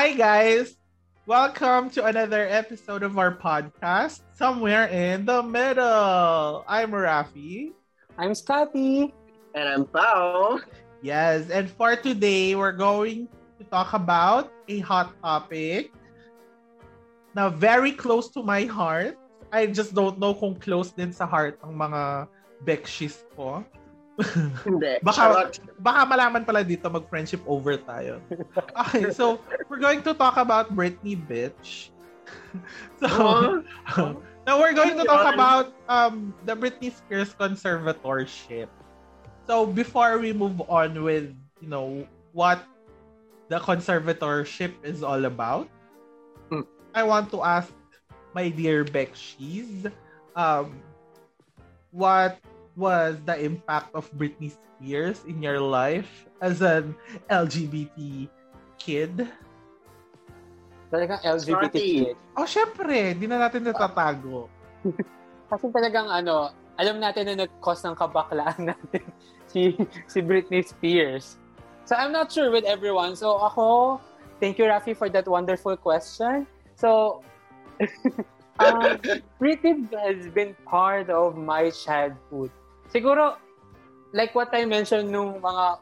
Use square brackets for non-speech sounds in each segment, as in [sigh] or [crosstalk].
Hi, guys. Welcome to another episode of our podcast, Somewhere in the Middle. I'm Rafi. I'm Scotty. And I'm Pao. Yes, and for today, we're going to talk about a hot topic Now, very close to my heart. I just don't know kung close din sa heart ang mga Bekshis ko. [laughs] Hindi. Baka, baka malaman pala dito mag-friendship over tayo. Okay, so we're going to talk about Britney Bitch. [laughs] so, [laughs] now we're going to talk about um the Britney Spears conservatorship. So before we move on with, you know, what the conservatorship is all about, Hmm. I want to ask my dear Bekshies, um, what was the impact of Britney Spears in your life as an LGBT kid? Talagang LGBT Scotty. kid. Oh, syempre, di na natin natatago. [laughs] Kasi talagang ano, alam natin na nag-cause ng kabaklaan natin [laughs] si, si Britney Spears. So I'm not sure with everyone. So ako, thank you Rafi for that wonderful question. So, [laughs] um, Britney has been part of my childhood. Siguro, like what I mentioned nung mga,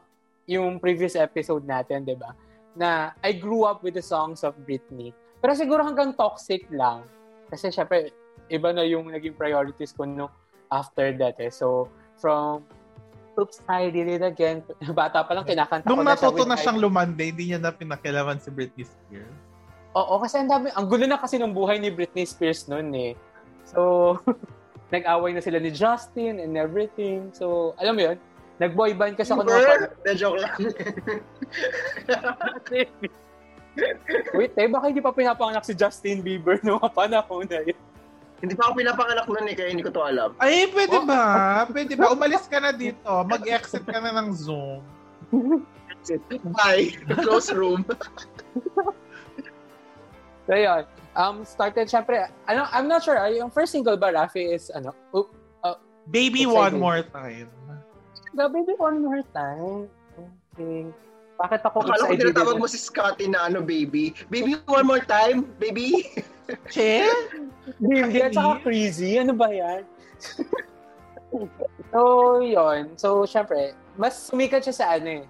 yung previous episode natin, di ba? Na I grew up with the songs of Britney. Pero siguro hanggang toxic lang. Kasi syempre, iba na yung naging priorities ko no after that eh. So, from Oops, I did it again. [laughs] Bata pa lang, kinakanta Nung ko na siya natuto with na siyang lumande, hindi niya na pinakilaman si Britney Spears. Oo, kasi ang dami, ang gulo na kasi ng buhay ni Britney Spears noon eh. So, [laughs] nag-away na sila ni Justin and everything. So, alam mo yun, nag-boy band kasi ako nung Super? Na joke lang. [laughs] Wait, eh, baka hindi pa pinapanganak si Justin Bieber [laughs] noong mga panahon na yun. Hindi pa ako pinapanganak nun eh, kaya hindi ko to alam. Ay, pwede Oh. ba? Pwede ba? Umalis ka na dito. Mag-exit ka na ng Zoom. Bye. Close room. So, yun. Um, started, syempre, ano, I'm not sure, ay, yung first single ba, Rafi, is, ano, oh, Baby, Excited. one more time. the baby one more time. Okay. Bakit ako Akala ko tinatawag mo si Scotty na ano, baby. Baby, one more time, baby. [laughs] Che? Hindi, at saka crazy. Ano ba yan? [laughs] so, yon So, syempre, mas sumikat siya sa ano eh.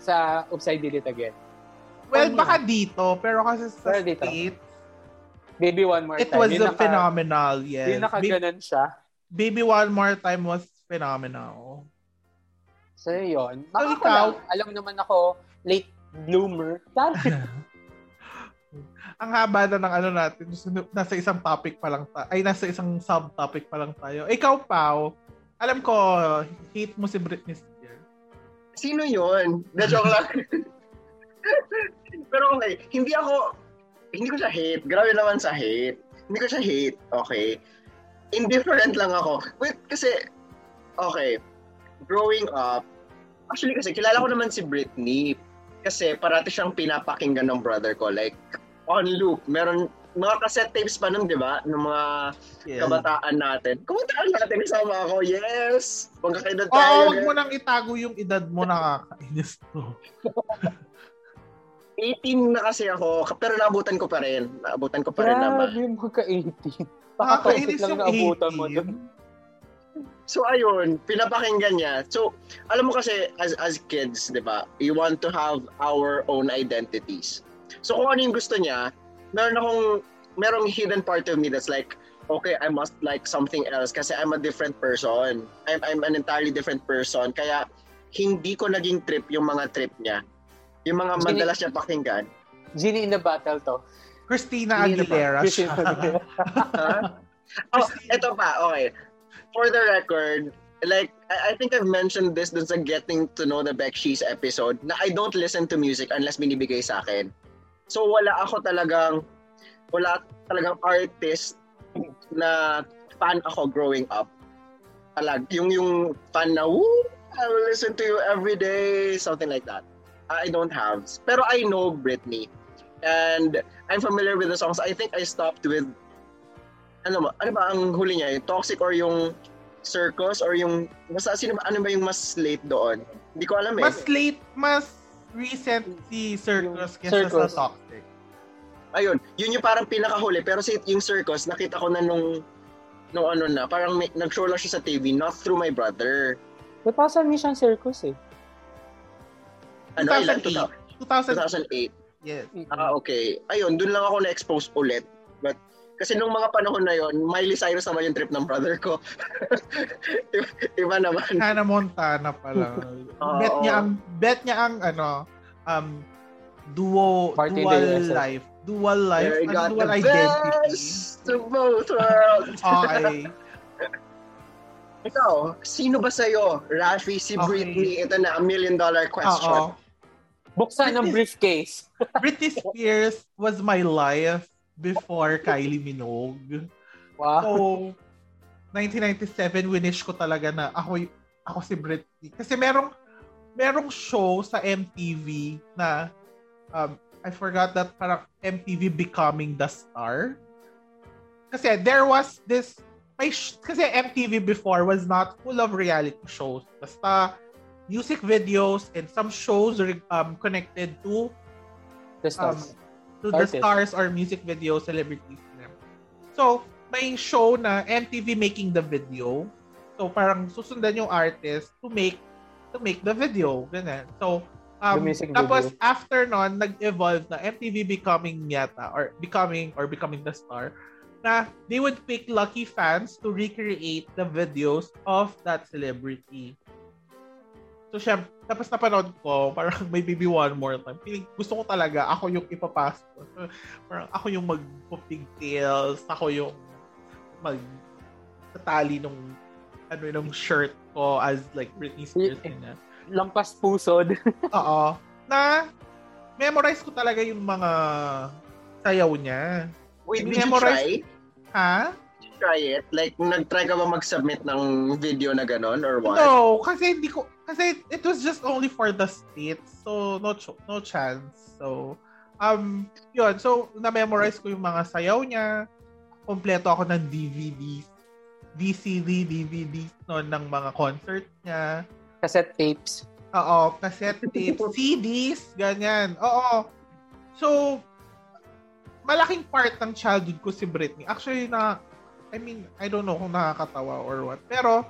Sa Upside Did It Again. Well, Ano? baka dito, pero kasi sa Pero dito. States, Baby One More it Time. was Yung a phenomenal, yes. Yung Baby, nakaganon siya. Baby One More Time was phenomenal. So, yun. So, Baka ako ikaw? lang, alam naman ako, late bloomer. [laughs] [laughs] Ang haba na ng ano natin, nasa isang topic pa lang ta- ay nasa isang subtopic pa lang tayo. Ikaw, Pao, alam ko, hate mo si Britney Spears. Sino yun? Na joke lang. [laughs] Pero okay, hindi ako, hindi ko siya hate. Grabe naman sa hate. Hindi ko siya hate, okay. Indifferent lang ako. Wait, kasi, okay, growing up, actually kasi kilala ko naman si Britney kasi parati siyang pinapakinggan ng brother ko. Like, on loop. Meron, mga cassette tapes pa nun, di ba? Ng mga Yes. kabataan natin. Kabataan natin, kasama ako. Yes! Magkakaedad Oo, tayo. wag mo nang itago yung edad mo, nakakainis to. [laughs] 18 na kasi ako, pero naabutan ko pa rin. Naabutan ko pa rin naman. grabe, magka-18. Baka Nakakainis lang yung naabutan mo 18. dun. So ayun, pinapakinggan niya. So, alam mo kasi as as kids, 'di ba? You want to have our own identities. So kung ano yung gusto niya, meron akong merong hidden part of me that's like, okay, I must like something else kasi I'm a different person. I'm I'm an entirely different person. Kaya hindi ko naging trip yung mga trip niya. Yung mga Gini- madalas niya pakinggan. Genie in the battle to. Christina ba? Aguilera Christina siya. Aguilera. [laughs] Oh, eto pa, okay. For the record, like, I, I think I've mentioned this dun sa Getting to Know the Beckshies episode na I don't listen to music unless binibigay sa akin. So, wala ako talagang, wala talagang artist na fan ako growing up. Talag, yung, yung fan na, woo, I will listen to you every day, something like that. I don't have. Pero I know Britney. And I'm familiar with the songs. I think I stopped with ano ba, ano ba ang huli niya? Yung Toxic or yung Circus or yung basta sino ba ano ba yung mas late doon? Hindi ko alam eh. mas late, mas recent si Circus kesa Circus. sa Toxic. ayun, yun yung parang pinakahuli. Pero si, yung circus, nakita ko na nung, nung ano na, parang may, nag-show lang siya sa TV, not through my brother. Napasan niya siyang circus eh. Ano, ilan? 2008. 2008. 2008. Yes. Ah, okay. Ayun, dun lang ako na-expose ulit. But, kasi nung mga panahon na yon, Miley Cyrus naman yung trip ng brother ko. [laughs] iba, iba naman. Hannah Montana pala. [laughs] Oo. bet niya ang bet niya ang ano um duo Party dual Day, life. Dual life and got dual the identity. best of both worlds. Okay. [laughs] Ikaw, sino ba sa'yo? Rafi, si Okay. Britney, ito na, a million dollar question. Buksan ang briefcase. [laughs] Britney Spears was my life before Kylie Minogue. Wow. So, 1997, winish ko talaga na ako, ako si Britney. Kasi merong, merong show sa MTV na, um, I forgot that parang MTV Becoming the Star. Kasi there was this, may, kasi MTV before was not full of reality shows. Basta music videos and some shows um, connected to The stars. to the stars or music video celebrities. So, may show na MTV making the video. So, parang susundan yung artist to make to make the video. Ganun. So, um, tapos video. after nun, nag-evolve na MTV becoming yata or becoming or becoming the star na they would pick lucky fans to recreate the videos of that celebrity. So, syempre, tapos napanood ko, parang [laughs] may baby one more time. Feeling, gusto ko talaga, ako yung ipapasok. Parang ako yung mag-pigtails, ako yung mag tatali nung ano nung shirt ko as like Britney Spears ganyan. Lampas pusod. [laughs] Oo. Na memorize ko talaga yung mga sayaw niya. Wait, did you Memorize- try? Ha? Try it? Like, nag-try ka ba mag-submit ng video na ganon or what? No, kasi hindi ko kasi it was just only for the states. So no ch- no chance. So um yun, so na-memorize ko yung mga sayaw niya. Kompleto ako ng DVD, VCD, DVD noon ng mga concert niya. Cassette tapes. Oo, cassette tape, [laughs] CDs, ganyan. Oo. So, malaking part ng childhood ko si Britney. Actually, na, I mean, I don't know kung nakakatawa or what. Pero,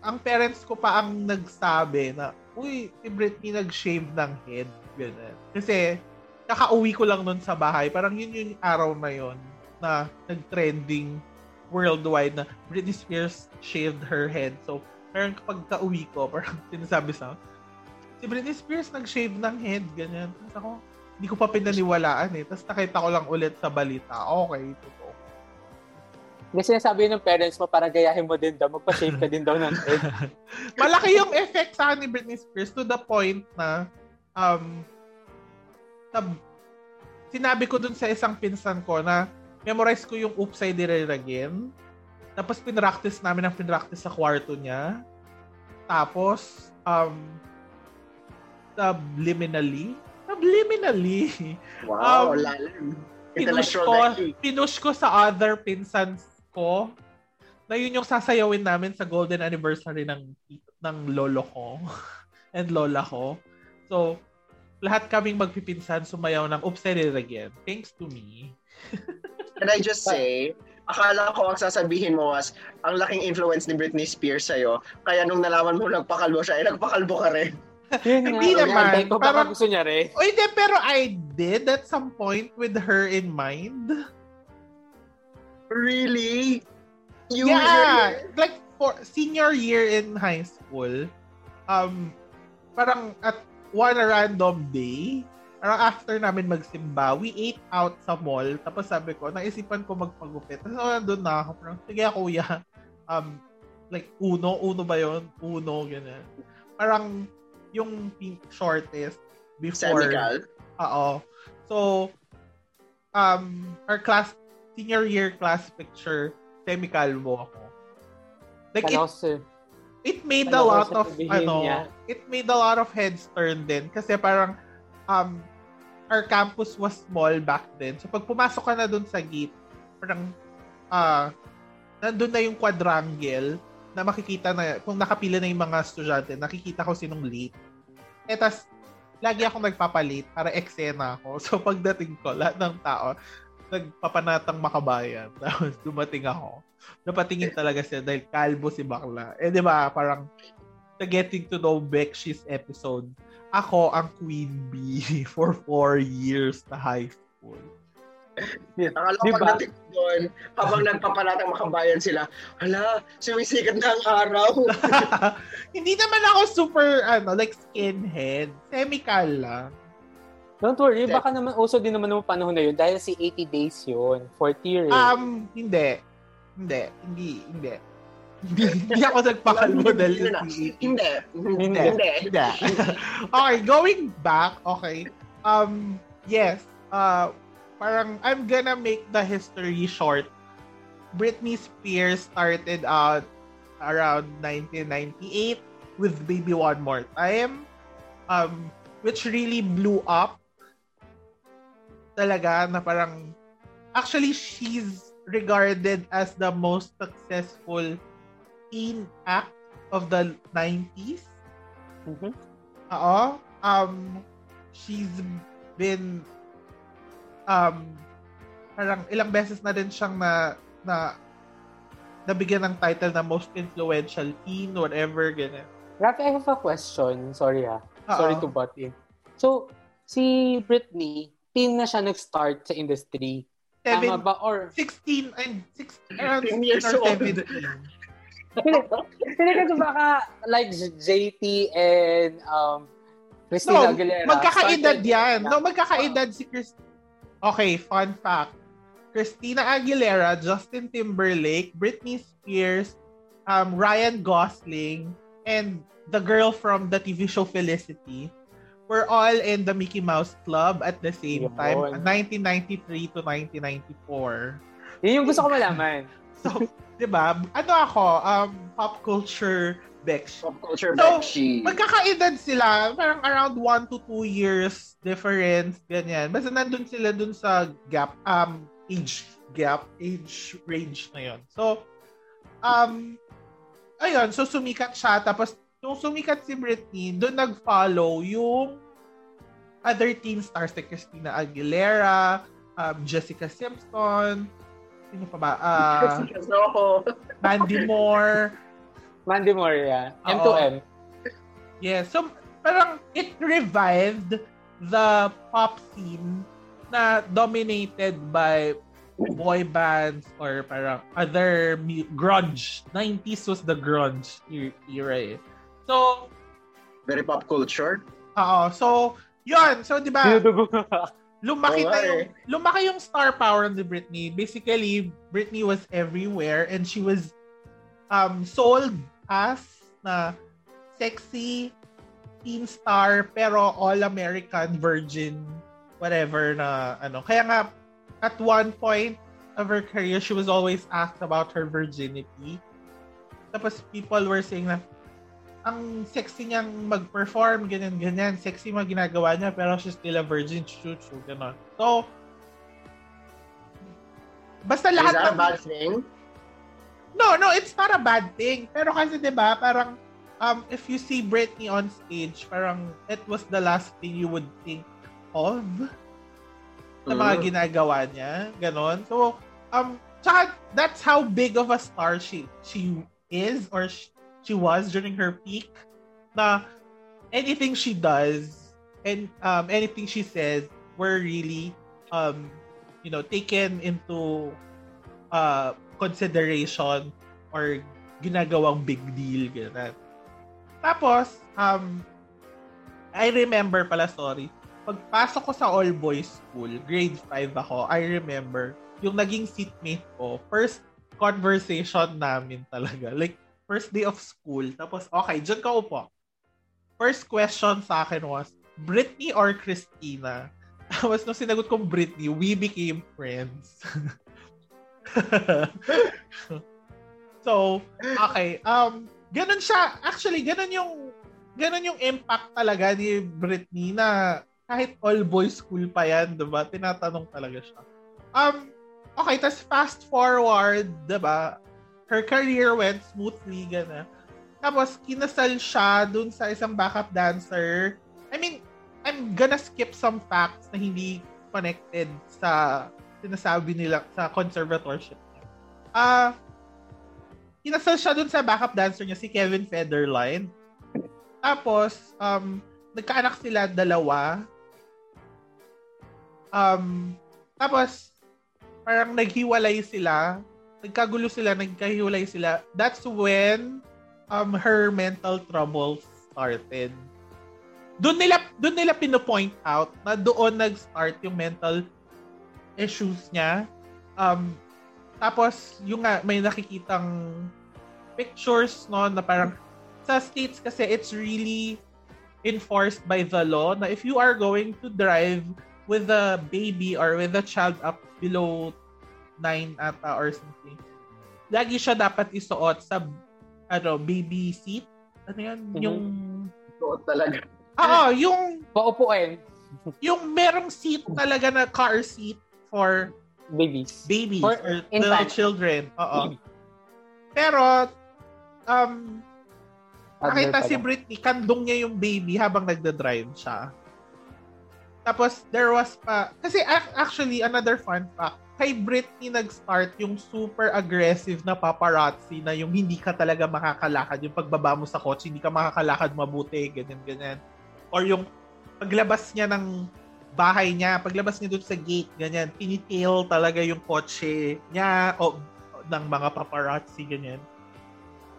ang parents ko pa ang nagsabi na, uy, si Britney nag-shave ng head. Ganyan. Kasi, kakauwi ko lang nun sa bahay. Parang yun yung araw na yon na nag-trending worldwide na Britney Spears shaved her head. So, parang kapag kauwi ko, parang [laughs] sinasabi sa si Britney Spears nag-shave ng head, ganyan. Tapos ako, hindi ko pa pinaniwalaan eh. Tapos nakita ko lang ulit sa balita. Okay, totoo. Kasi sinasabi ng parents mo para gayahin mo din daw, magpa-shave ka din daw ng head. [laughs] Malaki yung effect sa akin ni Britney Spears to the point na um, sab- sinabi ko dun sa isang pinsan ko na memorize ko yung Oops, I Did It Again. Tapos pinractice namin ang pinractice sa kwarto niya. Tapos, um, subliminally, subliminally, Wow, Um, lalim. pinush ko, pinush ko sa other pinsans ko na yun yung sasayawin namin sa golden anniversary ng ng lolo ko [laughs] and lola ko. So, lahat kaming magpipinsan sumayaw ng Oops, I Again. Thanks to me. [laughs] Can I just say, akala ko ang sasabihin mo was, ang laking influence ni Britney Spears sa'yo, kaya nung nalaman mo nagpakalbo siya, eh nagpakalbo ka rin. [laughs] Hindi naman. Ko Parang- gusto niya rin. O hindi, pero I did at some point with her in mind. Really? You yeah, like for senior year in high school, um, parang at one random day, parang after namin magsimba, we ate out sa mall. Tapos sabi ko, naisipan ko magpagupit. Tapos nandun na ako, parang, sige kuya, um, like, uno, uno ba yon Uno, ganyan. Parang, yung pink shortest before. Semical? Oo. So, um, our class, senior year class picture, semi-calvo ako. Like, it, it made a lot of, ano, niya? it made a lot of heads turn din. Kasi parang, um, our campus was small back then. So, pag pumasok ka na dun sa gate, parang, ah, nandun na yung quadrangle na makikita na, kung nakapila na yung mga estudyante, nakikita ko sinong late. Eh, tas, lagi ako nagpapalit para eksena ako. [laughs] So pagdating ko, lahat ng tao, nagpapanatang makabayan. [laughs] Tapos dumating ako. Napatingin talaga siya dahil kalbo si bakla. Eh di ba, parang sa Getting to Know Bekshi's episode, ako ang queen bee [laughs] for four years na high school. Yeah. Akala ko diba? pagdating doon, habang nagpapalatang makabayan sila, hala, sumisikat na ang araw. [laughs] Hindi naman ako super, ano, like skinhead. Semical lang. Don't worry, baka naman uso din naman ng panahon na yun dahil si 80 days yun. 40 year. Um, hindi. Hindi. Hindi. Hindi. hindi ako nagpakalmo dahil hindi. Hindi. Hindi. Hindi. okay, going back, okay. Um, yes. Uh, parang I'm gonna make the history short. Britney Spears started out around 1998 with Baby One More Time, um, which really blew up talaga na parang actually she's regarded as the most successful teen act of the 90s. Mm-hmm. Oo. Um, she's been um, parang ilang beses na din siyang na na nabigyan ng title na most influential teen, whatever, ganyan. Rafi, I have a question. Sorry ha. Uh-oh. Sorry to butt in. So, si Britney, teen na siya nag-start sa industry. Seven, Tama ba? Or... 16 and 16 around 16 years or 17. Hindi kasi baka like JT and um, Christina no, Aguilera. Magkakaedad yan. No, magkakaedad si Chris. Okay, fun fact. Christina Aguilera, Justin Timberlake, Britney Spears, um, Ryan Gosling, and the girl from the TV show Felicity were all in the Mickey Mouse Club at the same Yun. time, 1993 to 1994. Yun yung gusto ko malaman. [laughs] so, di ba? Ano ako, um, pop culture Bekshi. Pop culture so, Bekshi. magkakaedad sila, parang around 1 to 2 years difference, ganyan. Basta nandun sila dun sa gap, um, age gap, age range na yon. So, um, ayun, so sumikat siya, tapos nung sumikat si Britney, doon nag-follow yung other teen stars like Christina Aguilera, um, Jessica Simpson, sino pa ba? Uh, [laughs] Mandy Moore. Mandy Moore, yeah. M2M. Yeah, so parang it revived the pop scene na dominated by boy bands or parang other grunge. 90s was the grunge era eh. So, very pop culture. Oo. So, yun. So, di ba? [laughs] lumaki oh, na yung, lumaki yung star power ni Britney. Basically, Britney was everywhere and she was um, sold as na sexy teen star pero all-American virgin whatever na ano. Kaya nga, at one point of her career, she was always asked about her virginity. Tapos people were saying na, ang sexy niyang mag-perform, ganyan-ganyan. Sexy mga ginagawa niya, pero she's still a virgin, chuchu, gano'n. So, basta lahat Is that ng... a bad thing? No, no, it's not a bad thing. Pero kasi 'di ba, parang um if you see Britney on stage, parang it was the last thing you would think of sa mga mm. ginagawa niya, ganon. So, um tsaka, that's how big of a star she she is or she, she was during her peak na anything she does and um, anything she says were really um, you know taken into uh, consideration or ginagawang big deal ganun. Tapos um I remember pala sorry pagpasok ko sa all boys school grade 5 ako I remember yung naging seatmate ko first conversation namin talaga like first day of school. Tapos, okay, dyan ka upo. First question sa akin was, Britney or Christina? [laughs] Tapos, nung sinagot kong Britney, we became friends. [laughs] so, okay. Um, ganun siya. Actually, ganun yung ganun yung impact talaga ni Britney na kahit all boys school pa yan, 'di ba? Tinatanong talaga siya. Um, okay, tas fast forward, 'di ba? Her career went smoothly, gana. Tapos, kinasal siya dun sa isang backup dancer. I mean, I'm gonna skip some facts na hindi connected sa sinasabi nila sa conservatorship. Ah, uh, kinasal siya dun sa backup dancer niya, si Kevin Federline. Tapos, um, nagkaanak sila dalawa. Um, tapos, parang naghiwalay sila. Nagkagulo sila, nagkahiwalay sila. That's when um, her mental troubles started. Doon nila, doon nila pinopoint out na doon nag-start yung mental issues niya. Um, tapos, yung nga, may nakikitang pictures, no, na parang sa states kasi it's really enforced by the law na if you are going to drive with a baby or with a child up below 9 ata or something, lagi siya dapat isuot sa ano, baby seat. Ano yan? Mm-hmm. Yung... Suot talaga. Oo, yung... Paupuin. yung merong seat talaga na car seat for babies. Babies For or infant. little children. Oo. Pero, um, nakita si Britney, kandong niya yung baby habang nagda-drive siya. Tapos, there was pa, kasi actually, another fun fact, kay Britney nag-start yung super aggressive na paparazzi na yung hindi ka talaga makakalakad, yung pagbaba mo sa kotse, hindi ka makakalakad mabuti, ganyan, ganyan. Or yung paglabas niya ng bahay niya, paglabas niya doon sa gate, ganyan, tinitail talaga yung kotse niya o ng mga paparazzi, ganyan.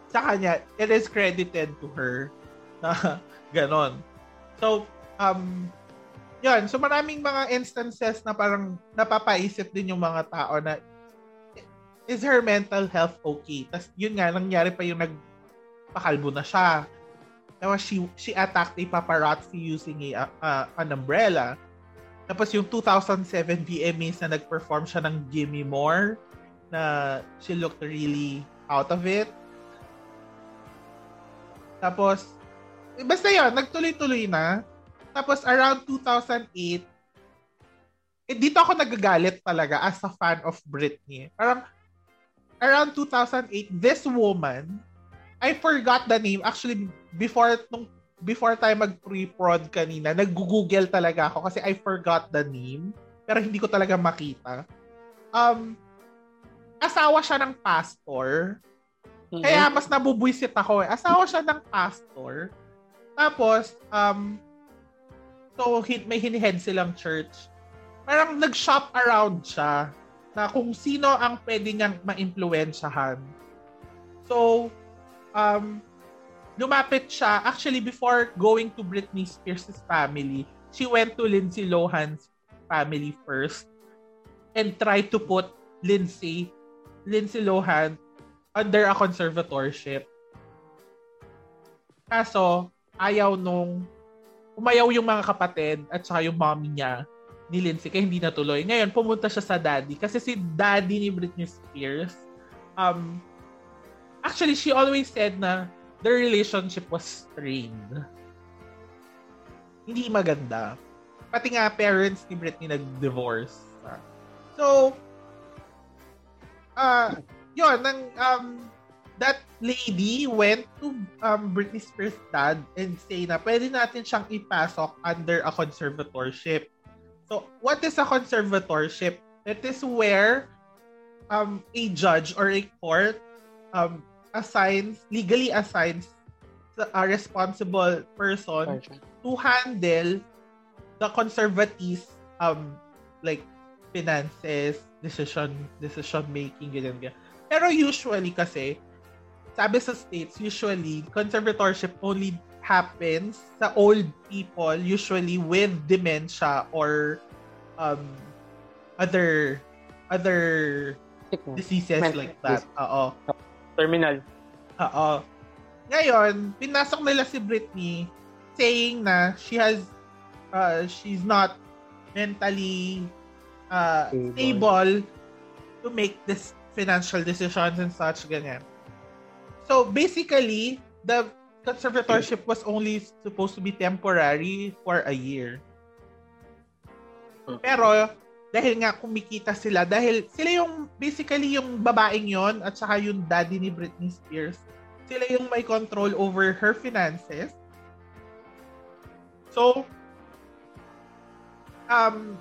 Sa kanya, it is credited to her na [laughs] ganon. So, um, yun. So, maraming mga instances na parang napapaisip din yung mga tao na is her mental health okay? Tapos, yun nga, nangyari pa yung nagpakalbo na siya. Tapos, she, she attacked a paparazzi using a, uh, an umbrella. Tapos yung 2007 VMAs na nag-perform siya ng Gimme More na she looked really out of it. Tapos, basta yun, nagtuloy-tuloy na. Tapos around 2008, eh, dito ako nagagalit talaga as a fan of Britney. Parang around 2008, this woman, I forgot the name. Actually, before nung before tayo mag-pre-prod kanina, nag-google talaga ako kasi I forgot the name. Pero hindi ko talaga makita. Um, asawa siya ng pastor. Mm-hmm. Kaya mas nabubwisit ako eh. Asawa siya ng pastor. Tapos, um, so may hinihead silang church. Parang nag-shop around siya na kung sino ang pwede niyang ma-impluensyahan. So, um, lumapit siya, actually before going to Britney Spears' family, she went to Lindsay Lohan's family first and tried to put Lindsay, Lindsay Lohan under a conservatorship. Kaso, ayaw nung umayaw yung mga kapatid at saka yung mommy niya ni Lindsay kaya hindi natuloy. Ngayon, pumunta siya sa daddy kasi si daddy ni Britney Spears um actually she always said na the relationship was strained. Hindi maganda. Pati nga parents ni Britney nag-divorce. So, uh, yun, nang, um, that lady went to um, Britney Spears' dad and say na pwede natin siyang ipasok under a conservatorship. So, what is a conservatorship? It is where um, a judge or a court um, assigns, legally assigns a responsible person to handle the conservative um like finances, decision decision making ganyan, ganyan. Pero usually kasi sabi sa states usually conservatorship only happens sa old people usually with dementia or um other other diseases Mental like that. Oo. Terminal. Oo. Ngayon, pinasok nila si Britney saying na she has uh, she's not mentally uh, stable. stable to make this financial decisions and such ganyan. So basically, the conservatorship was only supposed to be temporary for a year. Pero dahil nga kumikita sila dahil sila yung basically yung babaeng yon at saka yung daddy ni Britney Spears sila yung may control over her finances so um,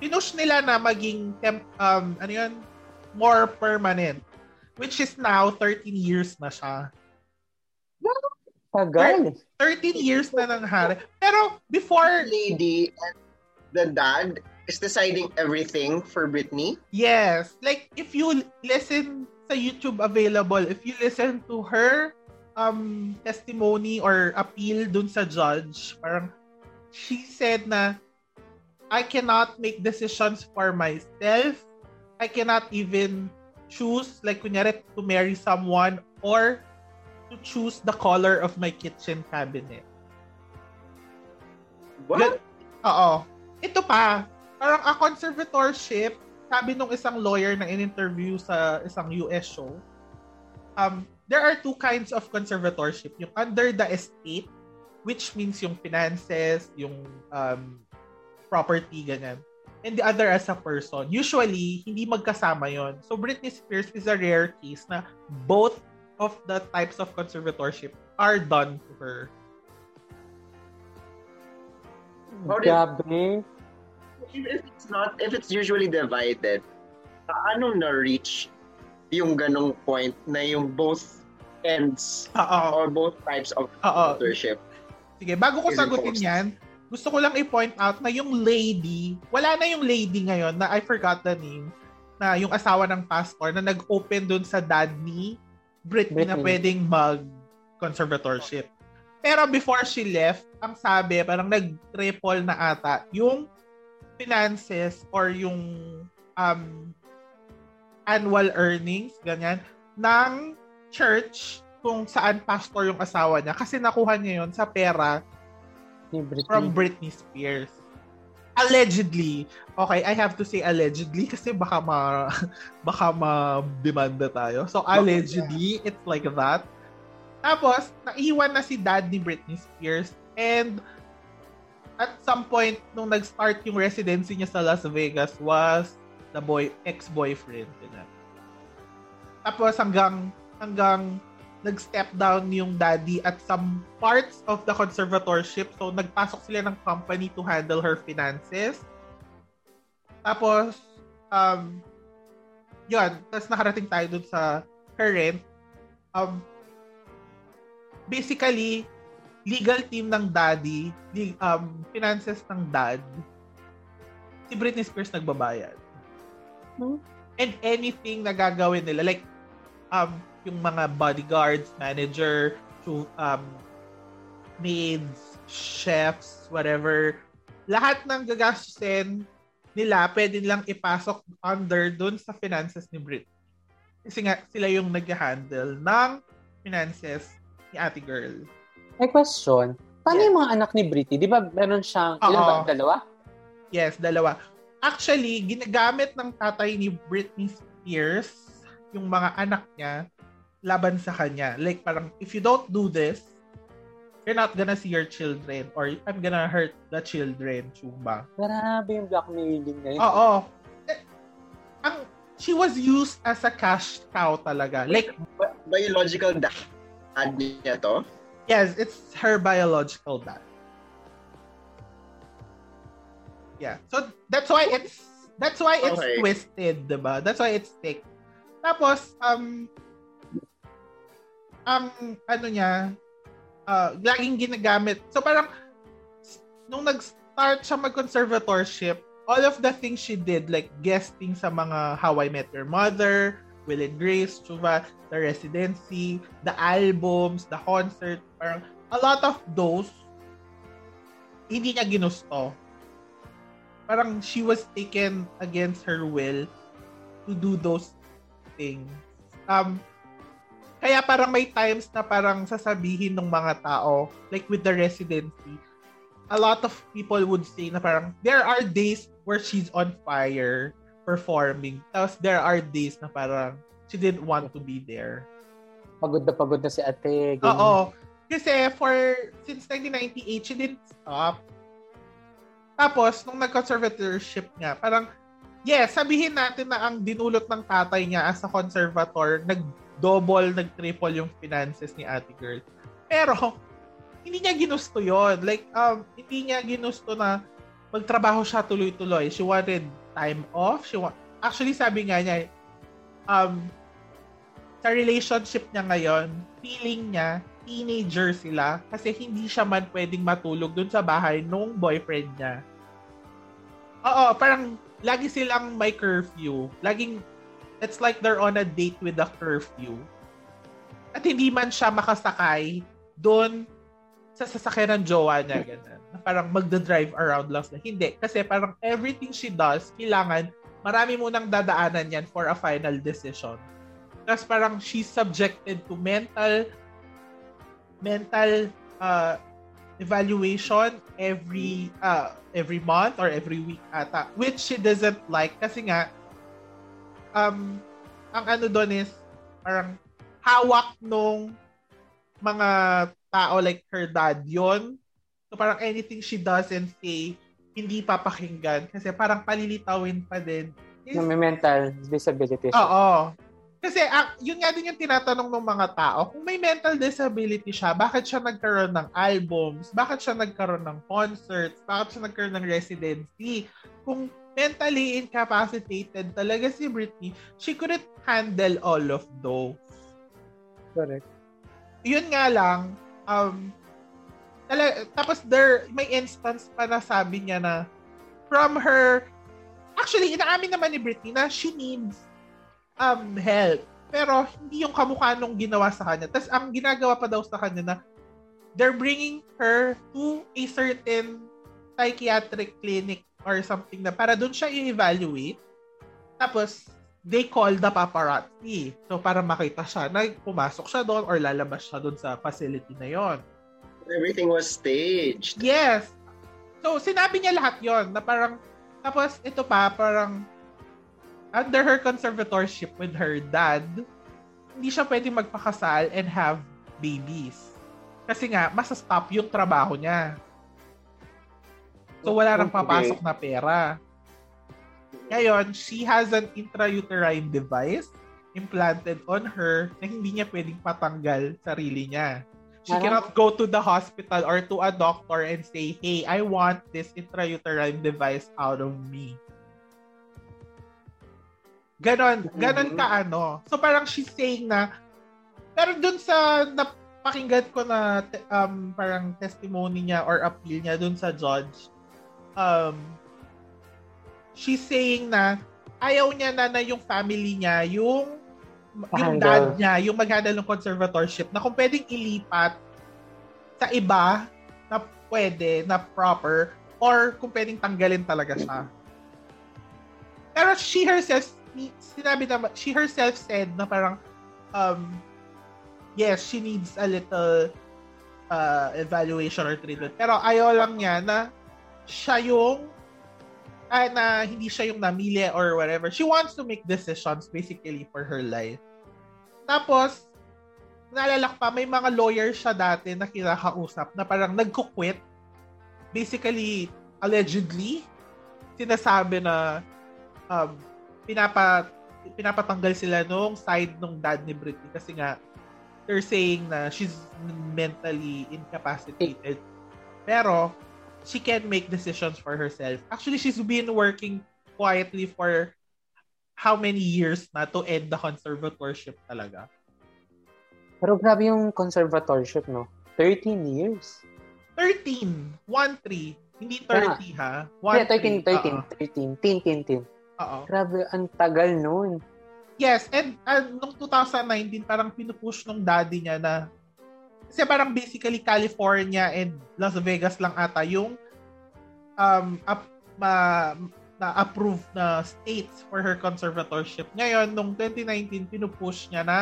pinush nila na maging, temp, um, ano yun, more permanent. Which is now, 13 years na siya. Tagal. 13 years na nangyari. Pero before... Lady and the dad is deciding everything for Britney? Yes. Like, if you listen sa YouTube available, if you listen to her um testimony or appeal dun sa judge, parang she said na I cannot make decisions for myself. I cannot even choose, like kunyari, to marry someone or to choose the color of my kitchen cabinet. What? Oo. Ito pa, parang a conservatorship, sabi nung isang lawyer na in-interview sa isang US show, um, there are two kinds of conservatorship. Yung under the estate, which means yung finances, yung um, property, ganyan. And the other as a person. Usually, hindi magkasama yon. So, Britney Spears is a rare case na both of the types of conservatorship are done to her. Grabe. If it's not, if it's usually divided, paano na-reach yung ganong point na yung both ends Oo. or both types of Oo. authorship? Sige, bago ko sagutin yan, gusto ko lang i-point out na yung lady, wala na yung lady ngayon na I forgot the name, na yung asawa ng pastor na nag-open dun sa dad ni Britney, na Britney. pwedeng mag-conservatorship. Pero before she left, ang sabi, parang nag-triple na ata yung finances or yung um, annual earnings, ganyan, ng church kung saan pastor yung asawa niya kasi nakuha niya yon sa pera Ni Britney. from Britney Spears. Allegedly. Okay, I have to say allegedly [laughs] kasi baka ma baka ma-demanda tayo. So allegedly, it's like that. Tapos, naiwan na si dad ni Britney Spears and at some point nung nag-start yung residency niya sa Las Vegas was the boy ex-boyfriend nila. Tapos hanggang hanggang nag-step down yung daddy at some parts of the conservatorship. So, nagpasok sila ng company to handle her finances. Tapos, um, yun. Tapos nakarating tayo dun sa her rent. Um, basically, legal team ng daddy, um, finances ng dad, si Britney Spears nagbabayad. Hmm? And anything na gagawin nila, like, um, yung mga bodyguards, manager, to, um, maids, chefs, whatever, lahat ng gagastusin nila, pwede nilang ipasok under dun sa finances ni Brit. Kasi nga, sila yung nag-handle ng finances ni ate girl. May question. Paano Yes. yung mga anak ni Britney? Di ba meron siyang, ilan ba? Oo. Dalawa? Yes, dalawa. Actually, ginagamit ng tatay ni Britney Spears yung mga anak niya laban sa kanya. Like parang, if you don't do this, you're not gonna see your children or I'm gonna hurt the children. Chumba. Grabe yung blackmailing na yun. Oo. Eh, Ang, she was used as a cash cow talaga. Like, Bi- Biological dad niya to? yes, it's her biological dad. Yeah. So that's why it's that's why it's Okay. twisted, 'di ba? That's why it's thick. Tapos um ang ano niya uh, laging ginagamit. So parang nung nag-start siya mag-conservatorship, all of the things she did like guesting sa mga How I Met Your Mother, Will and Grace, Chuva, the residency, the albums, the concert, parang a lot of those hindi niya ginusto. Parang she was taken against her will to do those things. Um, kaya parang may times na parang sasabihin ng mga tao, like with the residency, a lot of people would say na parang there are days where she's on fire performing. Tapos there are days na parang she didn't want to be there. Pagod na pagod na si ate. ganyan. Oo. Kasi for, since 1998, she didn't stop. Tapos, nung nag-conservatorship nga, parang, yes, sabihin natin na ang dinulot ng tatay niya as a conservator, nag-double, nag-triple yung finances ni ate girl. Pero, hindi niya ginusto yon Like, um, hindi niya ginusto na magtrabaho siya tuloy-tuloy. She wanted time off. She wa- Actually, sabi nga niya, um, sa relationship niya ngayon, feeling niya, teenager sila kasi hindi siya man pwedeng matulog dun sa bahay nung boyfriend niya. Oo, parang lagi silang may curfew. Laging, it's like they're on a date with a curfew. At hindi man siya makasakay doon sa sasakyan ng jowa niya, ganun. Parang magda-drive around lang. Hindi. Kasi parang everything she does, kailangan marami munang dadaanan yan for a final decision. Tapos parang she's subjected to mental mental uh, evaluation every uh, every month or every week ata which she doesn't like kasi nga um ang ano doon is parang hawak nung mga tao like her dad yon so parang anything she does and say hindi papakinggan kasi parang palilitawin pa din is, may mental disability siya. Oo. Kasi uh, yun nga din yung tinatanong ng mga tao, kung may mental disability siya, bakit siya nagkaroon ng albums? Bakit siya nagkaroon ng concerts? Bakit siya nagkaroon ng residency? Kung mentally incapacitated talaga si Britney, she couldn't handle all of those. Correct. Yun nga lang, um, tala- tapos there, may instance pa na sabi niya na from her, actually, inaamin naman ni Britney na she needs um, help. Pero hindi yung kamukha nung ginawa sa kanya. Tapos ang ginagawa pa daw sa kanya na they're bringing her to a certain psychiatric clinic or something na para doon siya i-evaluate. Tapos, they call the paparazzi. So, para makita siya na pumasok siya doon or lalabas siya doon sa facility na yon. Everything was staged. Yes. So, sinabi niya lahat yon na parang, tapos ito pa, parang under her conservatorship with her dad, hindi siya pwede magpakasal and have babies. Kasi nga, masa-stop yung trabaho niya. So, wala nang papasok na pera. Ngayon, she has an intrauterine device implanted on her na hindi niya pwedeng patanggal sarili niya. She cannot go to the hospital or to a doctor and say, hey, I want this intrauterine device out of me. Ganon, ganon ka ano. So parang she's saying na, pero dun sa napakinggan ko na um, parang testimony niya or appeal niya dun sa judge, um, she's saying na ayaw niya na na yung family niya, yung yung dad niya, yung mag-handle ng conservatorship, na kung pwedeng ilipat sa iba na pwede, na proper, or kung pwedeng tanggalin talaga siya. Pero she herself sinabi na, she herself said na parang, um, yes, she needs a little uh, evaluation or treatment. Pero ayaw lang niya na siya yung uh, na hindi siya yung namili or whatever. She wants to make decisions basically for her life. Tapos, naalala pa, may mga lawyer siya dati na kinakausap na parang nagko-quit. Basically, allegedly, sinasabi na um, pinapa pinapatanggal sila nung side nung dad ni Britney kasi nga they're saying na she's mentally incapacitated. Pero she can make decisions for herself. Actually, she's been working quietly for how many years na to end the conservatorship talaga. Pero grabe yung conservatorship, no? 13 years. 13. 1-3. Hindi 30, yeah. ha? 1 yeah, 13, 13, uh-uh. 13. Teen, teen, teen. Oo. Grabe, ang tagal noon. Yes, and uh, nung 2019, parang pinupush nung daddy niya na kasi parang basically California and Las Vegas lang ata yung um up, ma, na approve na states for her conservatorship. Ngayon, nung 2019, pinupush niya na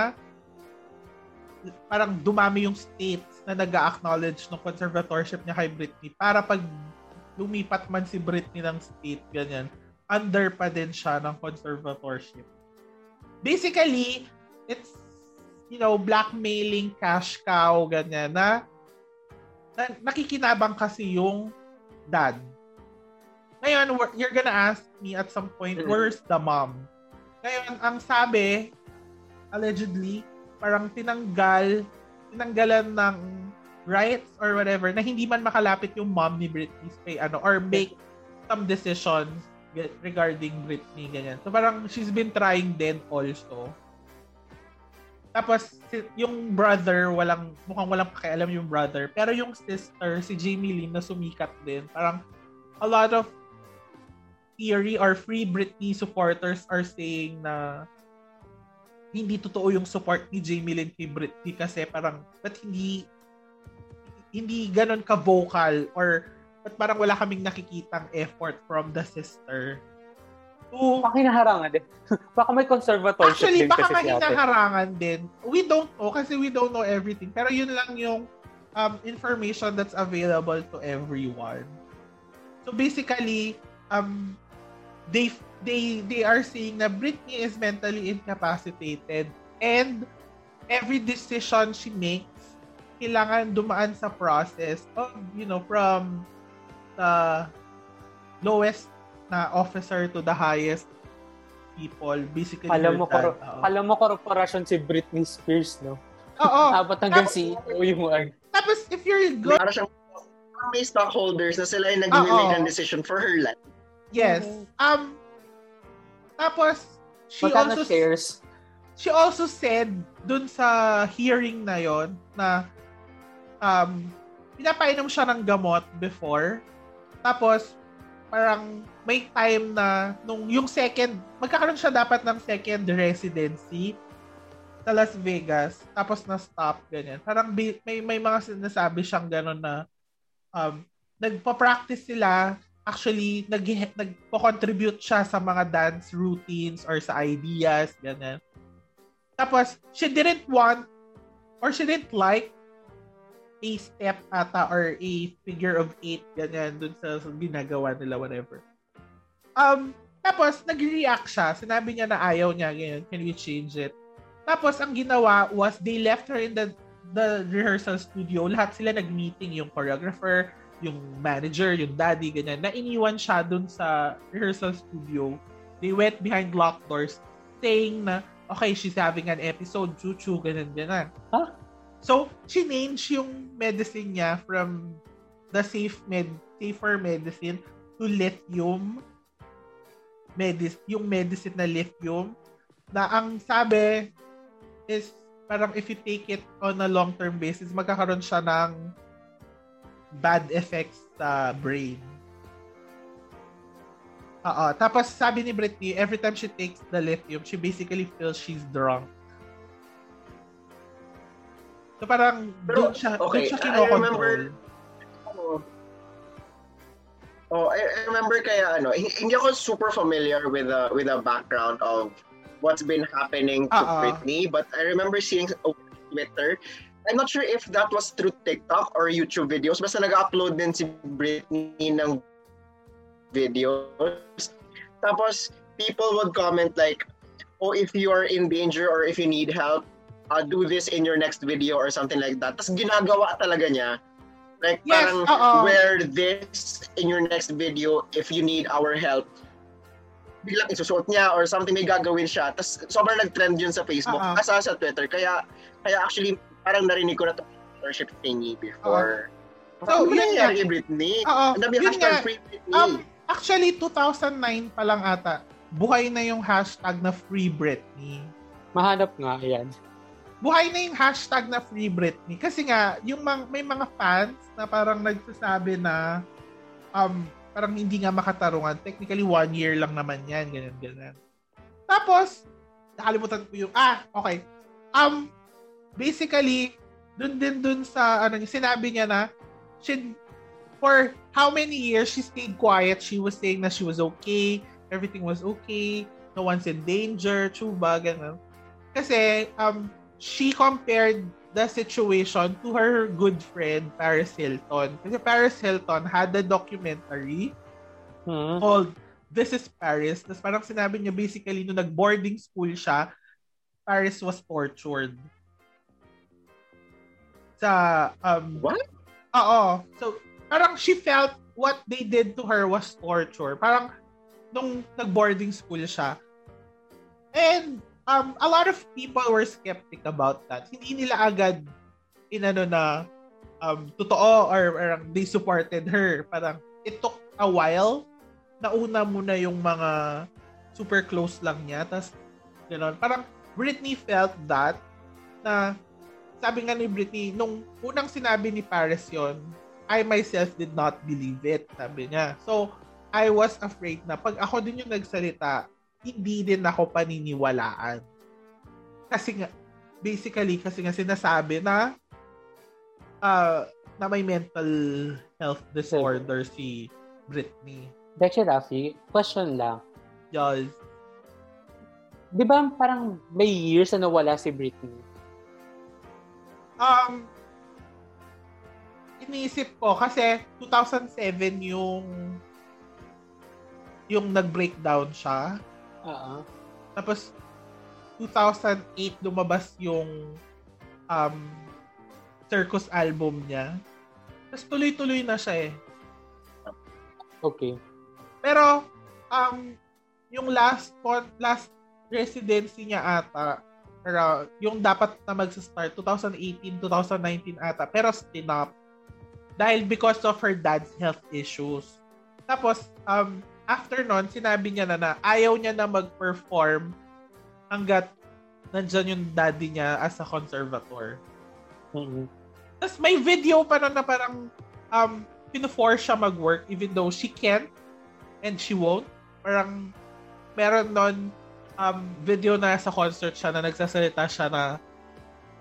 parang dumami yung states na nag-acknowledge ng conservatorship niya kay Britney para pag lumipat man si Britney ng state, ganyan, under pa din siya ng conservatorship. Basically, it's, you know, blackmailing, cash cow, ganyan, na, na nakikinabang kasi yung dad. Ngayon, you're gonna ask me at some point, mm. where's the mom? Ngayon, ang sabi, allegedly, parang tinanggal, tinanggalan ng rights or whatever na hindi man makalapit yung mom ni Britney Spears ano or make some decisions regarding Britney, ganyan. So parang she's been trying then also. Tapos, yung brother, walang, mukhang walang pakialam yung brother. Pero yung sister, si Jamie Lynn, na sumikat din. Parang, a lot of theory or free Britney supporters are saying na hindi totoo yung support ni Jamie Lynn kay Britney kasi parang, ba't hindi, hindi ganon ka-vocal or ba't parang wala kaming nakikitang effort from the sister to... Baka hinaharangan din. [laughs] baka may conservatorship Actually, din baka kasi hinaharangan din. We don't know kasi we don't know everything. Pero yun lang yung um, information that's available to everyone. So basically, um, they they they are saying na Britney is mentally incapacitated and every decision she makes kailangan dumaan sa process of, you know, from the lowest na officer to the highest people. Basically, alam mo, kor- uh, alam mo korporasyon si Britney Spears, no? Oo. [laughs] Abot hanggang CEO yung ano. Tapos, if you're good... Para siyang may stockholders na sila yung nag-make ng decision for her life. Yes. Um, tapos, she Magkano also... shares? She also said dun sa hearing na yon na um, pinapainom siya ng gamot before tapos, parang may time na nung yung second, magkakaroon siya dapat ng second residency sa Las Vegas, tapos na-stop, ganyan. Parang may, may mga sinasabi siyang gano'n na um, nagpa-practice sila, actually, nag, nagpo-contribute siya sa mga dance routines or sa ideas, ganyan. Tapos, she didn't want or she didn't like a step ata or a figure of eight, ganyan, dun sa, ginagawa nila, whatever. Um, tapos, nag-react siya. Sinabi niya na ayaw niya, ganyan, can we change it? Tapos, ang ginawa was, they left her in the the rehearsal studio. Lahat sila nag-meeting, yung choreographer, yung manager, yung daddy, ganyan. Na iniwan siya dun sa rehearsal studio. They went behind locked doors saying na, okay, she's having an episode, chuchu, ganyan, ganyan. Huh? So, change yung medicine niya from the safe med safer medicine to lithium medicine, yung medicine na lithium na ang sabi is parang if you take it on a long-term basis, magkakaroon siya ng bad effects sa brain. Oo. Tapos sabi ni Britney, every time she takes the lithium, she basically feels she's drunk. So parang Pero, doon siya, okay, doon siya kinokontrol. Oh, oh, I, I remember kaya ano, hindi ako super familiar with the with the background of what's been happening to Uh-oh. Britney, but I remember seeing on Twitter. I'm not sure if that was through TikTok or YouTube videos. Basta nag-upload din si Britney ng videos. Tapos, people would comment like, oh, if you are in danger or if you need help, uh, do this in your next video or something like that. Tapos ginagawa talaga niya. Like, yes, parang uh-oh. wear this in your next video if you need our help. Biglang isusuot niya or something may gagawin siya. Tapos sobrang nag-trend yun sa Facebook. Uh-oh. Asa sa Twitter. Kaya, kaya actually, parang narinig ko na to worship thingy before. Uh-oh. So, yun nga. Kay Britney. Oo. Ang dami hashtag Free Britney. Um, actually, 2009 pa lang ata, buhay na yung hashtag na Free Britney. Mahanap nga, yan buhay na yung hashtag na Free Britney. Kasi nga, yung mga, may mga fans na parang nagsasabi na um, parang hindi nga makatarungan. Technically, one year lang naman yan. Ganyan, ganyan. Tapos, nakalimutan ko yung, ah, okay. Um, basically, dun din dun sa, ano, sinabi niya na, she, for how many years she stayed quiet. She was saying na she was okay. Everything was okay. No one's in danger. True ba? Ganun. Kasi, um, she compared the situation to her good friend Paris Hilton. Kasi Paris Hilton had a documentary hmm. called This is Paris. Tapos parang sinabi niya basically nung nag-boarding school siya, Paris was tortured. Sa, um... What? Oo. So, parang she felt what they did to her was torture. Parang nung nag-boarding school siya. And um, a lot of people were skeptic about that. Hindi nila agad inano na um, totoo or, or they supported her. Parang it took a while nauna muna yung mga super close lang niya. Tapos, gano'n. Parang Britney felt that na sabi nga ni Britney, nung unang sinabi ni Paris yon I myself did not believe it, sabi niya. So, I was afraid na pag ako din yung nagsalita, hindi din ako paniniwalaan. Kasi nga, basically, kasi nga sinasabi na uh, na may mental health disorder si Britney. Becky Rafi, question lang. Yes. Di ba parang may years na nawala si Britney? Um, iniisip ko kasi 2007 yung yung nag-breakdown siya. Oo. Tapos 2008 lumabas yung um circus album niya. Tapos tuloy-tuloy na siya eh. Okay. Pero um yung last last residency niya ata pero yung dapat na magsa-start 2018, 2019 ata pero stop dahil because of her dad's health issues. Tapos, um, after nun, sinabi niya na na ayaw niya na mag-perform hanggat nandyan yung daddy niya as a conservator. Mm-hmm. Tapos may video pa na, na parang um, pino-force siya mag-work even though she can't and she won't. Parang meron nun um, video na sa concert siya na nagsasalita siya na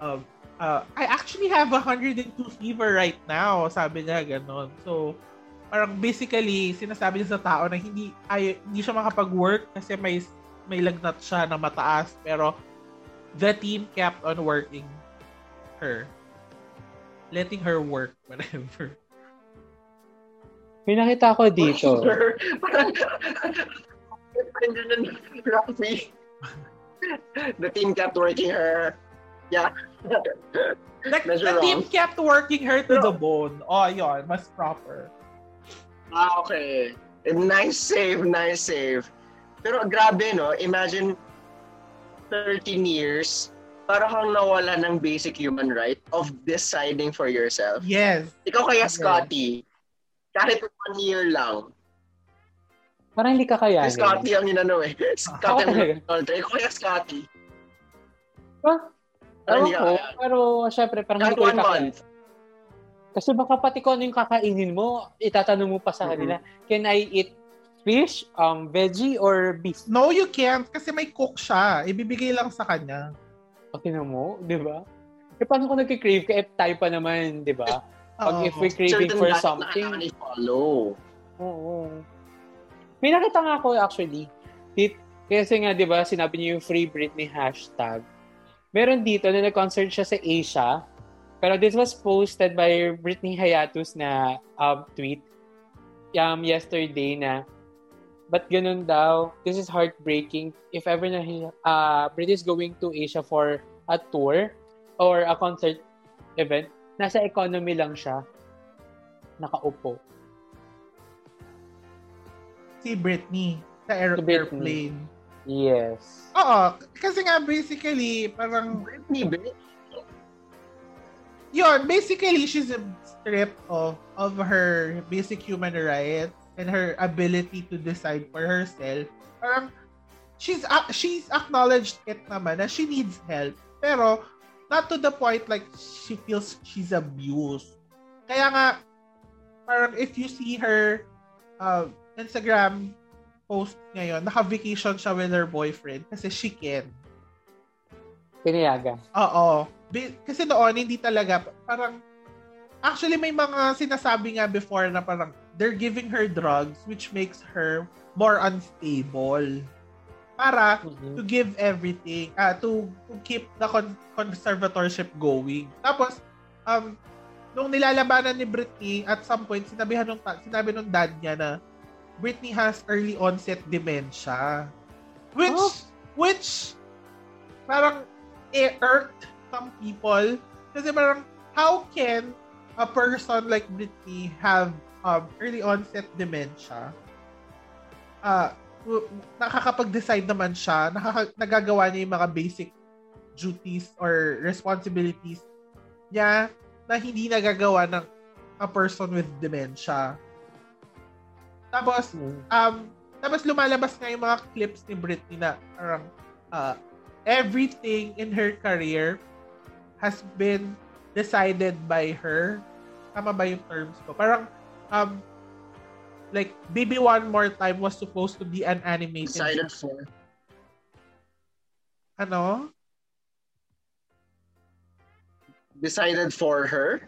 um, uh, I actually have 102 fever right now. Sabi niya ganun. So, parang basically, sinasabi niya sa tao na hindi, ay, hindi siya makapag-work kasi may, may lagnat siya na mataas. Pero, the team kept on working her. Letting her work, [laughs] whatever. May nakita ko dito. [laughs] Parang, the team kept working her. Yeah. Like, the wrong. team kept working her to the bone. Oh, yon Mas proper. Ah, okay. Nice save, nice save. Pero grabe, no? Imagine 13 years, para kang nawala ng basic human right of deciding for yourself. Yes. Ikaw kaya, Scotty, kahit one year lang, Parang hindi si kakayanin. Scotty ang inano eh. [laughs] Scotty ang inano. Ikaw kaya, Scotty. Ah, Parang hindi ko, kaya. pero syempre parang hindi ko month. Kasi baka pati kung ano yung kakainin mo, itatanong mo pa sa kanila, can I eat fish, um, veggie, or beef? No, you can't kasi may cook siya. Ibibigay lang sa kanya. O, tinan mo, di ba? Eh, paano kung nagkikrave ka? Eh, tayo pa naman, di ba? [laughs] Pag Oo. if we're craving Certain for na something, kailangan i-follow. Oo. May nakita nga ako actually. Dit, kasi nga, di ba, sinabi niyo yung Free Britney hashtag. Meron dito na nag-concert siya sa Asia. Pero this was posted by Britney Hayatus na um, tweet um, yesterday na but ganun daw, this is heartbreaking. If ever na uh, Britney is going to Asia for a tour or a concert event, nasa economy lang siya. Nakaupo. Si Britney sa air- Si Britney. airplane. Yes. Oo, kasi nga basically, parang, Britney, bitch. Yun, basically, she's stripped of, of her basic human rights and her ability to decide for herself. Parang, she's, she's acknowledged it naman na she needs help. Pero, not to the point like she feels she's abused. Kaya nga, parang if you see her uh, Instagram post ngayon, naka-vacation siya with her boyfriend kasi she can. Pinayagan. Oo. Kasi noon, hindi talaga, parang, actually may mga sinasabi nga before na parang, they're giving her drugs which makes her more unstable. Para Mhm. to give everything, ah to, to keep the con- conservatorship going. Tapos, um, nung nilalabanan ni Britney, at some point, sinabihan nung, sinabi nung dad niya na, Britney has early onset dementia. Which, Oh. which, parang, it irked some people. Kasi parang, how can a person like Britney have um, early onset dementia? Uh, nakakapag-decide naman siya, nakaka- nagagawa niya yung mga basic duties or responsibilities niya na hindi nagagawa ng a person with dementia. Tapos, mm. um, tapos lumalabas nga yung mga clips ni Britney na parang uh, everything in her career has been decided by her. Tama ba yung terms ko? Parang, um, like, Baby One More Time was supposed to be an animated Decided for. Ano? Decided for her?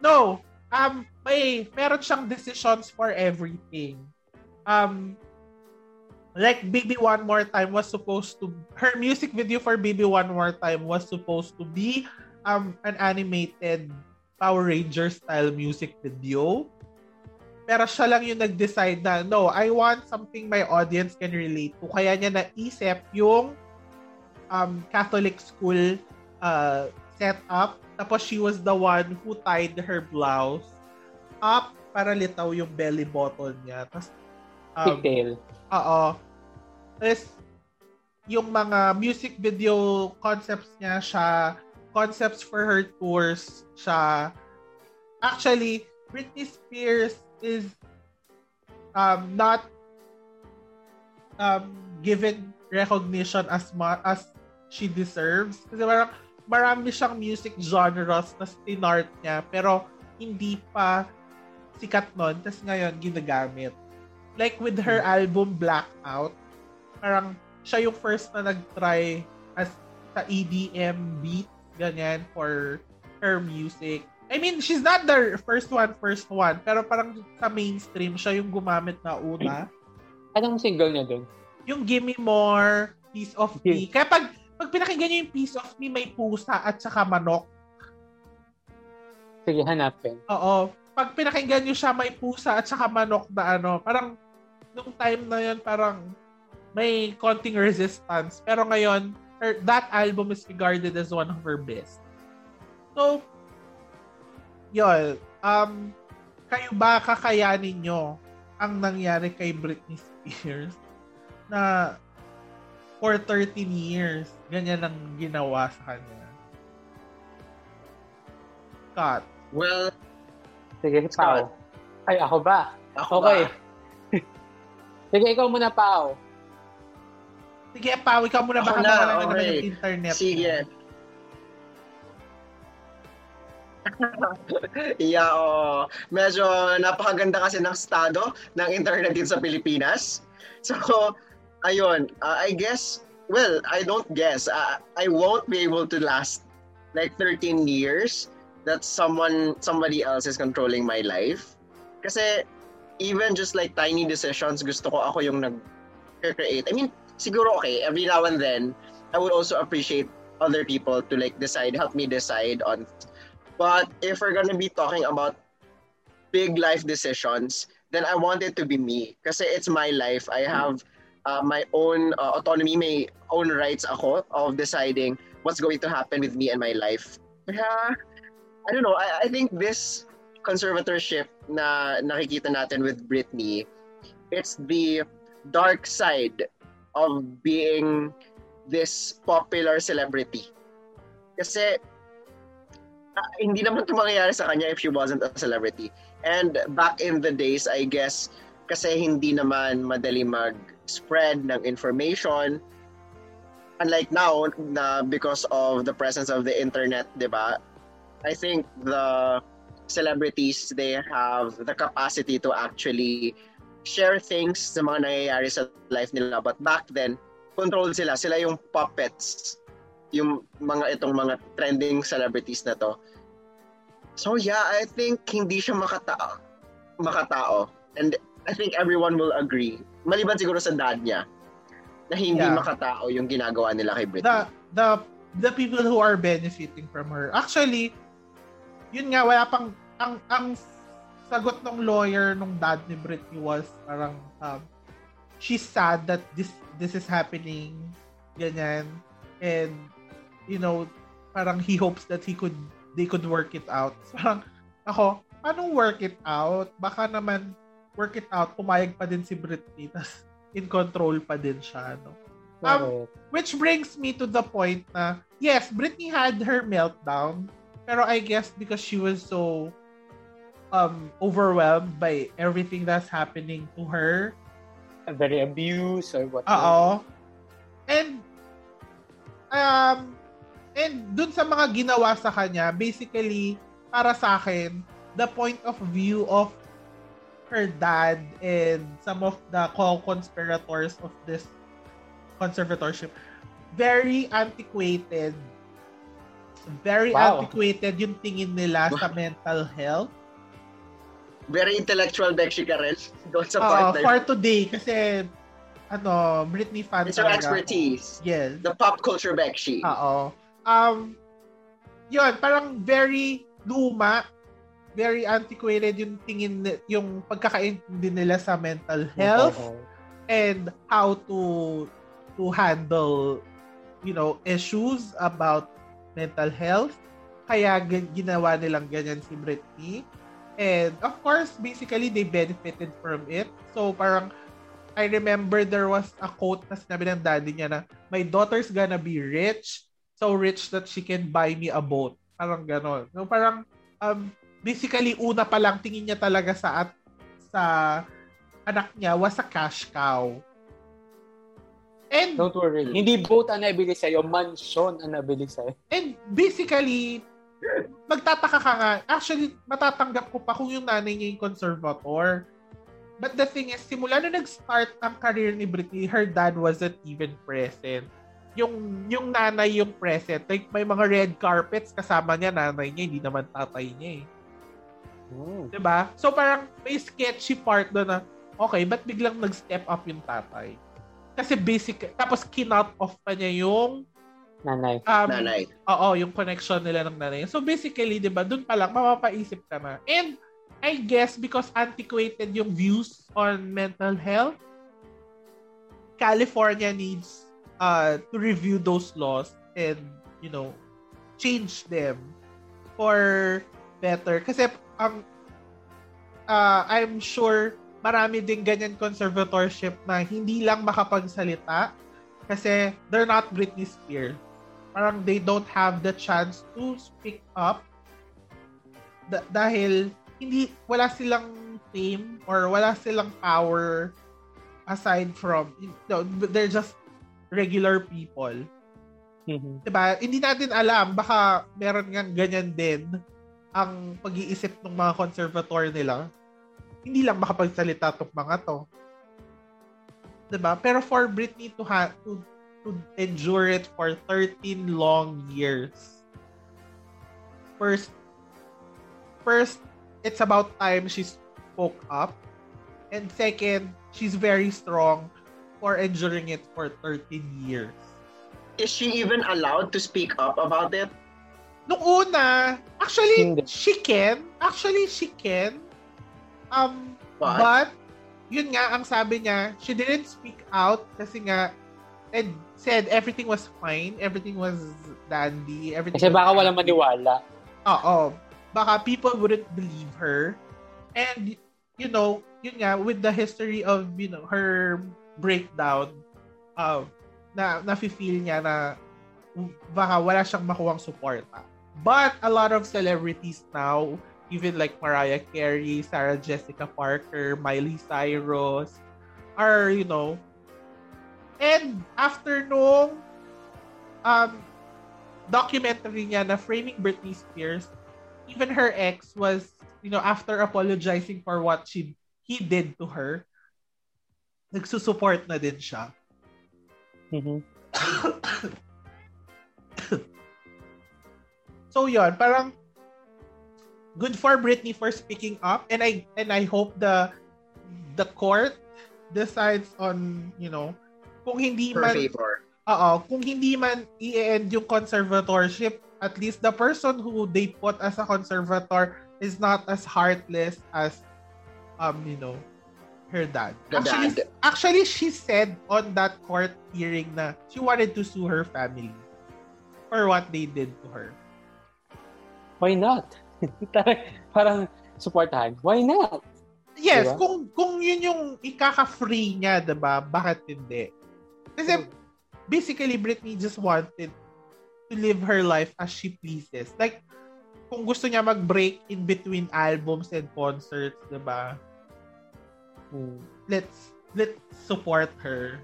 No. Um, may, meron siyang decisions for everything. Um, like Baby One More Time was supposed to her music video for Baby One More Time was supposed to be um an animated Power Ranger style music video. Pero siya lang yung nag-decide na, no, I want something my audience can relate to. Kaya niya naisip yung um, Catholic school uh, setup. Tapos she was the one who tied her blouse up para litaw yung belly button niya. Tapos, um, Pigtail. Oo. Tapos, yung mga music video concepts niya siya, concepts for her tours siya. Actually, Britney Spears is um, not um, given recognition as much as she deserves. Kasi parang marami siyang music genres na stinart niya pero hindi pa sikat nun. Tapos ngayon, ginagamit. Like with her hmm. album Blackout, parang siya yung first na nag-try as sa EDM beat, ganyan, for her music. I mean, she's not the first one, first one, pero parang sa mainstream, siya yung gumamit na una. Anong single niya doon? Yung Gimme More, Piece of Me. Kaya pag, pag pinakinggan niyo yung Piece of Me, may pusa at saka manok. Sige, hanapin. Oo. Pag pinakinggan niyo siya, may pusa at saka manok na ano, parang nung time na yun, parang may konting resistance. Pero ngayon, her, that album is regarded as one of her best. So, yun, um, kayo ba kakayanin nyo ang nangyari kay Britney Spears [laughs] na for 13 years, ganyan ang ginawa sa kanya? Scott. Well, sige, Pao. Ay, ako ba? Ako okay. Ba? [laughs] sige, ikaw muna, Pao. Sige, Pao, ikaw muna. Baka na, okay. naman yung internet. Sige. [laughs] yeah, oh. Medyo napakaganda kasi ng estado ng internet din sa Pilipinas. So, ayun, uh, I guess, well, I don't guess. Uh, I won't be able to last like 13 years that someone, somebody else is controlling my life. Kasi even just like tiny decisions, gusto ko ako yung nag-create. I mean, siguro okay, every now and then, I would also appreciate other people to like decide, help me decide on But if we're gonna be talking about big life decisions, then I want it to be me. Kasi it's my life. I have uh, my own uh, autonomy, my own rights ako of deciding what's going to happen with me and my life. Kaya, I don't know, I, I think this conservatorship na nakikita natin with Britney, it's the dark side of being this popular celebrity. Kasi uh, hindi naman ito mangyayari sa kanya if she wasn't a celebrity. And back in the days, I guess, kasi hindi naman madali mag-spread ng information. Unlike now, na because of the presence of the internet, di ba? I think the celebrities, they have the capacity to actually share things sa mga nangyayari sa life nila. But back then, controlled sila. Sila yung puppets yung mga itong mga trending celebrities na to. So yeah, I think hindi siya makatao. Makatao. And I think everyone will agree. Maliban siguro sa dad niya na hindi yeah. makatao yung ginagawa nila kay Britney. The, the, the people who are benefiting from her. Actually, yun nga, wala pang, ang, ang sagot ng lawyer nung dad ni Britney was parang, um, she's sad that this this is happening, ganyan. And you know, parang he hopes that he could they could work it out. So, [laughs] parang ako, paano work it out? Baka naman work it out, pumayag pa din si Britney, [laughs] tas in control pa din siya, no? Um, which brings me to the point na, yes, Britney had her meltdown, pero I guess because she was so um overwhelmed by everything that's happening to her. Very abused or what. Oo. And um and dun sa mga ginawa sa kanya, basically para sa akin, the point of view of her dad and some of the co-conspirators of this conservatorship very antiquated very wow. antiquated yung tingin nila sa [laughs] mental health very intellectual Becky Karel doon sa part uh, for today kasi ano Britney fan it's her expertise. Yes. The pop culture Becky. Oo. Um yun parang very luma very antiquated yung tingin yung pagkakaintindi nila sa mental health uh-huh. and how to to handle you know issues about mental health. Kaya ginawa nilang ganyan si Britney and of course basically they benefited from it so parang I remember there was a quote na sinabi ng daddy niya na my daughter's gonna be rich so rich that she can buy me a boat parang ganon so parang um basically una pa lang tingin niya talaga sa at sa anak niya was a cash cow. And Don't worry. Hindi boat ang nabili sa'yo, mansion ang nabili sa'yo. And basically, magtataka ka nga. Actually, matatanggap ko pa kung yung nanay niya yung conservator. But the thing is, simula na nag-start ang career ni Britney, her dad wasn't even present. Yung yung nanay yung present. Like, may mga red carpets kasama niya, nanay niya, hindi naman tatay niya eh. Mm. 'Di ba? So parang may sketchy part doon na okay, but biglang nag-step up yung tatay? Kasi basic tapos kinot off pa niya yung nanay. Um, nanay. Oo, yung connection nila ng nanay. So basically, 'di ba, doon pa lang mapapaisip ka na. And I guess because antiquated yung views on mental health, California needs uh, to review those laws and, you know, change them for better. Kasi ang uh, I'm sure marami din ganyan conservatorship na hindi lang makapagsalita kasi they're not Britney Spears. Parang they don't have the chance to speak up da- dahil hindi wala silang fame or wala silang power aside from you know, they're just regular people. Mm-hmm. Diba? Hindi natin alam baka meron nga ganyan din ang pag-iisip ng mga conservator nila, hindi lang makapagsalita tong mga to. 'Di ba? Pero for Britney to ha- to to endure it for 13 long years. First first it's about time she spoke up. And second, she's very strong for enduring it for 13 years. Is she even allowed to speak up about it? Nung una, actually, Hindi. she can. Actually, she can. Um, What? but, yun nga, ang sabi niya, she didn't speak out kasi nga, and said everything was fine, everything was dandy, everything Kasi baka walang maniwala. Oo. Baka people wouldn't believe her. And, you know, yun nga, with the history of, you know, her breakdown, uh, na nafe-feel niya na baka wala siyang makuwang suporta. But a lot of celebrities now, even like Mariah Carey, Sarah Jessica Parker, Miley Cyrus, are, you know, and after nung um, documentary niya na Framing Britney Spears, even her ex was, you know, after apologizing for what she he did to her, nagsusupport na din siya. Mm-hmm. [coughs] So yon, parang good for Britney for speaking up and I and I hope the the court decides on, you know, kung hindi man favor. Oo, kung hindi man i-end yung conservatorship, at least the person who they put as a conservator is not as heartless as um, you know, her dad. The actually, dad. actually she said on that court hearing na she wanted to sue her family for what they did to her why not? [laughs] Parang supportahan. Why not? Yes, diba? kung kung yun yung ikaka-free niya, 'di ba? Bakit hindi? Kasi basically Britney just wanted to live her life as she pleases. Like kung kung gusto niya mag-break in between albums and concerts, 'di ba? Mm. Let's let's support her.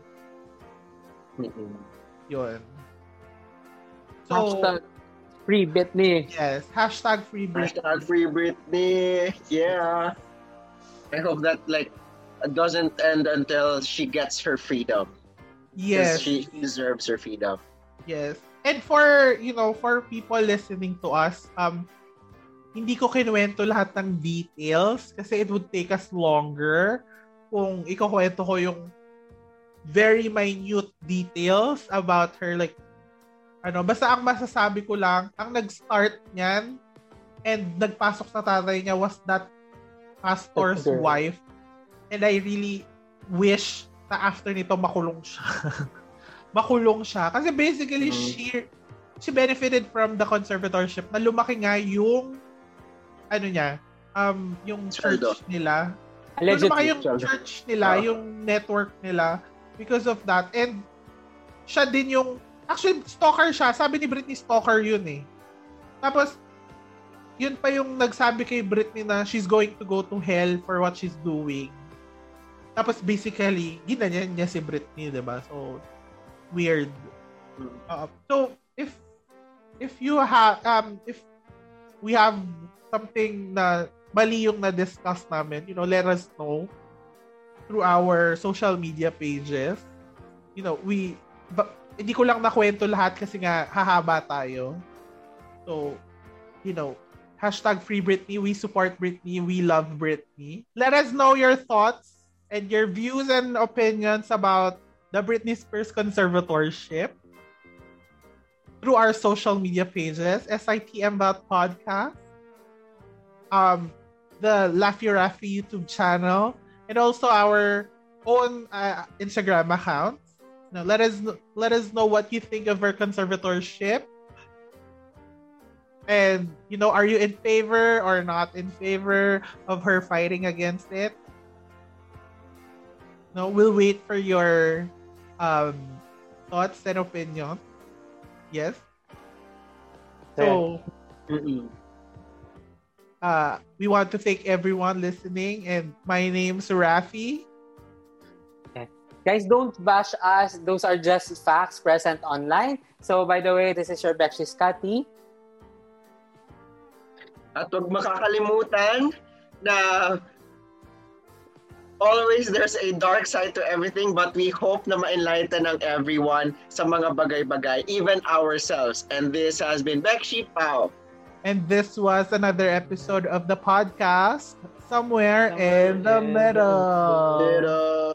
Mm-mm. Yun. So, Hashtag Free Britney. yes, hashtag free Britney. Hashtag free Britney. Yeah. I hope that like doesn't end until she gets her freedom. Yes. She deserves her freedom. Yes. And for, you know, for people listening to us, um, hindi ko kinuwento lahat ng details kasi it would take us longer kung ikukwento ko yung very minute details about her. Like, ano, basta ang masasabi ko lang, ang nag-start niyan and nagpasok sa tatay niya was that pastor's Girl. wife. And I really wish na after nito makulong siya. [laughs] makulong siya. Kasi basically, Mhm. she she benefited from the conservatorship na lumaki nga yung ano niya, um, yung church nila. Lumaki Allegedly. yung church nila, Ah. yung network nila because of that. And siya din yung, actually, stalker siya. Sabi ni Britney, stalker yun eh. Tapos, yun pa yung nagsabi kay Britney na she's going to go to hell for what she's doing. Tapos basically, ginanyan niya si Britney, 'di ba? So weird. Uh, so if if you have um if we have something na mali yung na-discuss namin, you know, let us know through our social media pages. You know, we ba, hindi ko lang nakwento lahat kasi nga hahaba tayo. So, you know, hashtag free Britney, we support Britney, we love Britney. Let us know your thoughts and your views and opinions about the Britney Spears conservatorship through our social media pages, sitm.podcast, um, the Laffy Raffy YouTube channel, and also our own uh, Instagram account. Now, let us let us know what you think of her conservatorship. And you know, are you in favor or not in favor of her fighting against it? No, we'll wait for your um, thoughts and opinions. Yes. So, Mm-mm. uh, we want to thank everyone listening, and my name's Rafi. Guys, don't bash us. Those are just facts present online. So, by the way, this is your Bekshi Scotty. At huwag makakalimutan na always there's a dark side to everything but we hope na ma-enlighten ng everyone sa mga bagay-bagay, even ourselves. And this has been Bekshi Pao. And this was another episode of the podcast, Somewhere, Somewhere in the in the Middle. Pero...